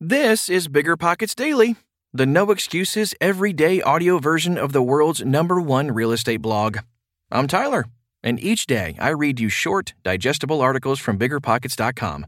This is Bigger Pockets Daily, the no excuses everyday audio version of the world's number one real estate blog. I'm Tyler, and each day I read you short, digestible articles from biggerpockets.com.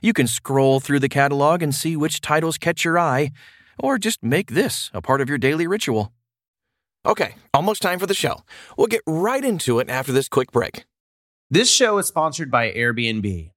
You can scroll through the catalog and see which titles catch your eye, or just make this a part of your daily ritual. Okay, almost time for the show. We'll get right into it after this quick break. This show is sponsored by Airbnb.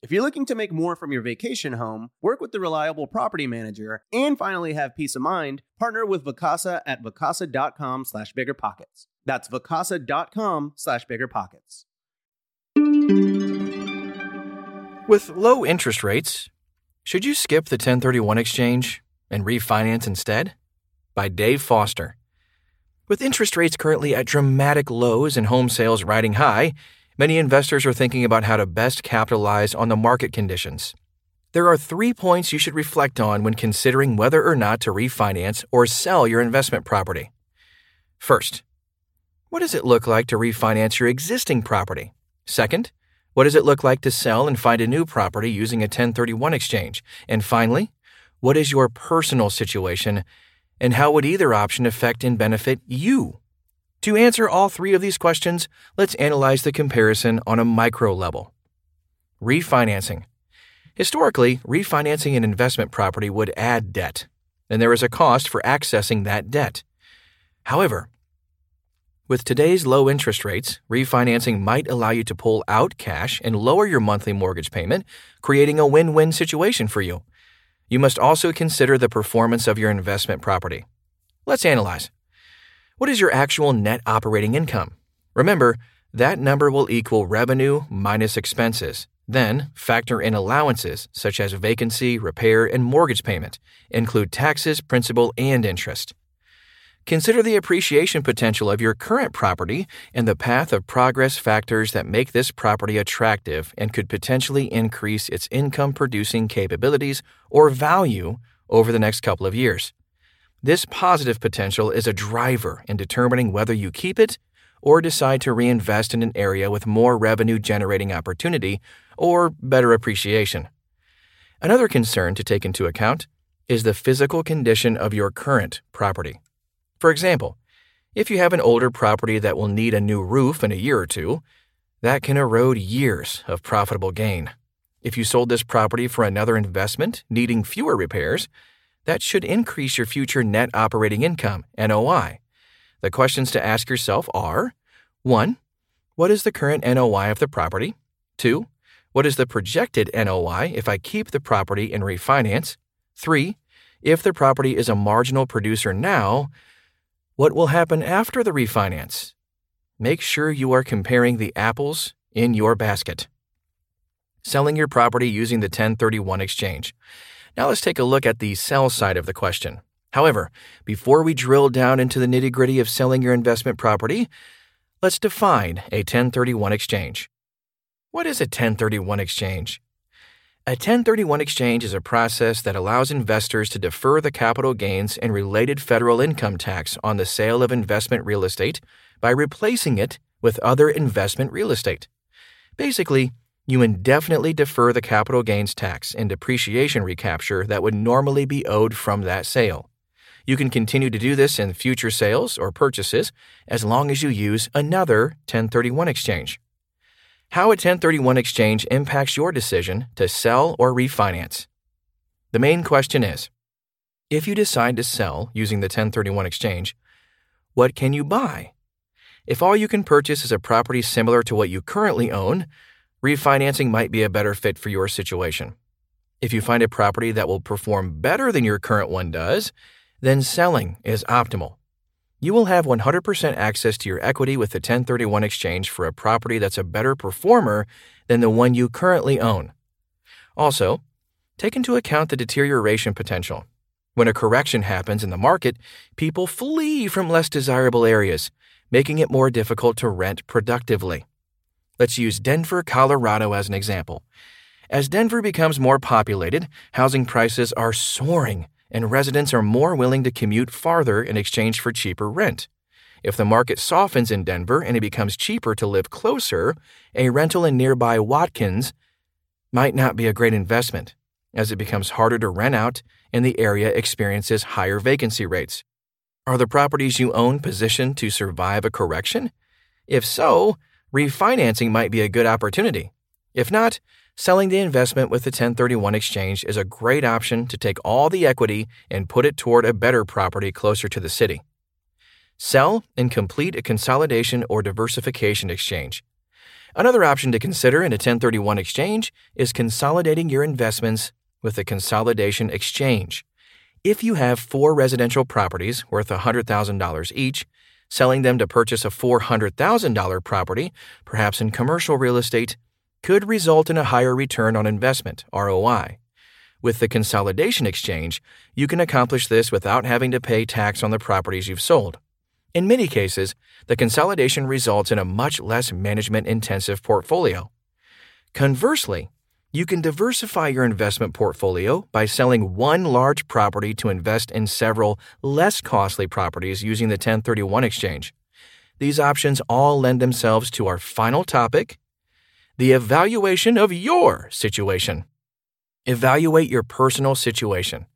If you're looking to make more from your vacation home, work with the reliable property manager, and finally have peace of mind, partner with Vacasa at vacasa.com slash biggerpockets. That's vacasa.com slash biggerpockets. With low interest rates, should you skip the 1031 exchange and refinance instead? By Dave Foster. With interest rates currently at dramatic lows and home sales riding high, many investors are thinking about how to best capitalize on the market conditions. There are three points you should reflect on when considering whether or not to refinance or sell your investment property. First, what does it look like to refinance your existing property? Second, what does it look like to sell and find a new property using a 1031 exchange? And finally, what is your personal situation and how would either option affect and benefit you? To answer all three of these questions, let's analyze the comparison on a micro level. Refinancing. Historically, refinancing an investment property would add debt, and there is a cost for accessing that debt. However, with today's low interest rates, refinancing might allow you to pull out cash and lower your monthly mortgage payment, creating a win win situation for you. You must also consider the performance of your investment property. Let's analyze. What is your actual net operating income? Remember, that number will equal revenue minus expenses. Then, factor in allowances such as vacancy, repair, and mortgage payment. Include taxes, principal, and interest. Consider the appreciation potential of your current property and the path of progress factors that make this property attractive and could potentially increase its income producing capabilities or value over the next couple of years. This positive potential is a driver in determining whether you keep it or decide to reinvest in an area with more revenue generating opportunity or better appreciation. Another concern to take into account is the physical condition of your current property. For example, if you have an older property that will need a new roof in a year or two, that can erode years of profitable gain. If you sold this property for another investment needing fewer repairs, that should increase your future net operating income, NOI. The questions to ask yourself are 1. What is the current NOI of the property? 2. What is the projected NOI if I keep the property and refinance? 3. If the property is a marginal producer now, what will happen after the refinance? Make sure you are comparing the apples in your basket. Selling your property using the 1031 exchange. Now let's take a look at the sell side of the question. However, before we drill down into the nitty gritty of selling your investment property, let's define a 1031 exchange. What is a 1031 exchange? A 1031 exchange is a process that allows investors to defer the capital gains and related federal income tax on the sale of investment real estate by replacing it with other investment real estate. Basically, you indefinitely defer the capital gains tax and depreciation recapture that would normally be owed from that sale. You can continue to do this in future sales or purchases as long as you use another 1031 exchange how a 1031 exchange impacts your decision to sell or refinance. The main question is if you decide to sell using the 1031 exchange, what can you buy? If all you can purchase is a property similar to what you currently own, refinancing might be a better fit for your situation. If you find a property that will perform better than your current one does, then selling is optimal you will have 100% access to your equity with the 1031 exchange for a property that's a better performer than the one you currently own. Also, take into account the deterioration potential. When a correction happens in the market, people flee from less desirable areas, making it more difficult to rent productively. Let's use Denver, Colorado as an example. As Denver becomes more populated, housing prices are soaring and residents are more willing to commute farther in exchange for cheaper rent. If the market softens in Denver and it becomes cheaper to live closer, a rental in nearby Watkins might not be a great investment, as it becomes harder to rent out and the area experiences higher vacancy rates. Are the properties you own positioned to survive a correction? If so, refinancing might be a good opportunity. If not, Selling the investment with the 1031 exchange is a great option to take all the equity and put it toward a better property closer to the city. Sell and complete a consolidation or diversification exchange. Another option to consider in a 1031 exchange is consolidating your investments with a consolidation exchange. If you have four residential properties worth $100,000 each, selling them to purchase a $400,000 property, perhaps in commercial real estate, could result in a higher return on investment, ROI. With the consolidation exchange, you can accomplish this without having to pay tax on the properties you've sold. In many cases, the consolidation results in a much less management intensive portfolio. Conversely, you can diversify your investment portfolio by selling one large property to invest in several less costly properties using the 1031 exchange. These options all lend themselves to our final topic the evaluation of your situation. Evaluate your personal situation.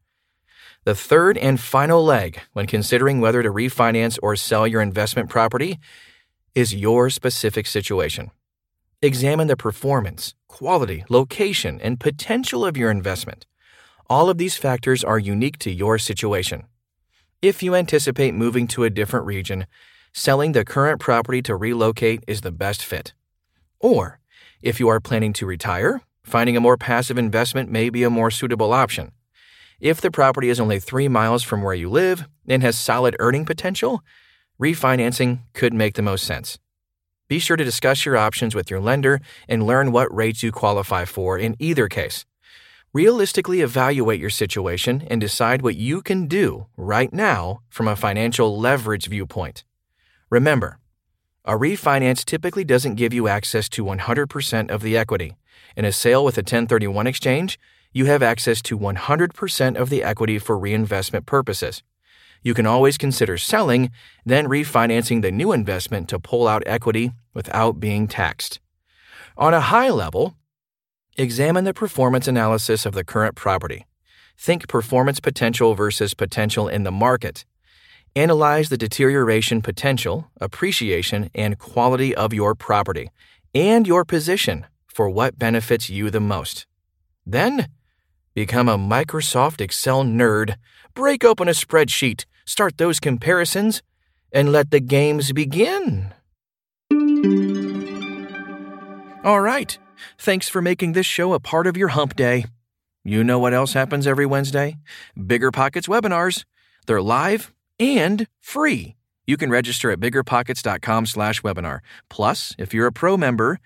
The third and final leg when considering whether to refinance or sell your investment property is your specific situation. Examine the performance, quality, location, and potential of your investment. All of these factors are unique to your situation. If you anticipate moving to a different region, selling the current property to relocate is the best fit. Or, if you are planning to retire, finding a more passive investment may be a more suitable option. If the property is only three miles from where you live and has solid earning potential, refinancing could make the most sense. Be sure to discuss your options with your lender and learn what rates you qualify for in either case. Realistically evaluate your situation and decide what you can do right now from a financial leverage viewpoint. Remember, a refinance typically doesn't give you access to 100% of the equity. In a sale with a 1031 exchange, you have access to 100% of the equity for reinvestment purposes. You can always consider selling, then refinancing the new investment to pull out equity without being taxed. On a high level, examine the performance analysis of the current property. Think performance potential versus potential in the market. Analyze the deterioration potential, appreciation, and quality of your property and your position for what benefits you the most. Then, become a Microsoft Excel nerd, break open a spreadsheet, start those comparisons, and let the games begin. All right. Thanks for making this show a part of your hump day. You know what else happens every Wednesday? Bigger Pockets webinars. They're live and free. You can register at biggerpockets.com/webinar. Plus, if you're a pro member,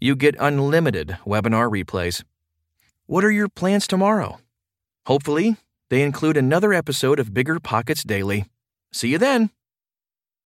you get unlimited webinar replays. What are your plans tomorrow? Hopefully, they include another episode of Bigger Pockets Daily. See you then.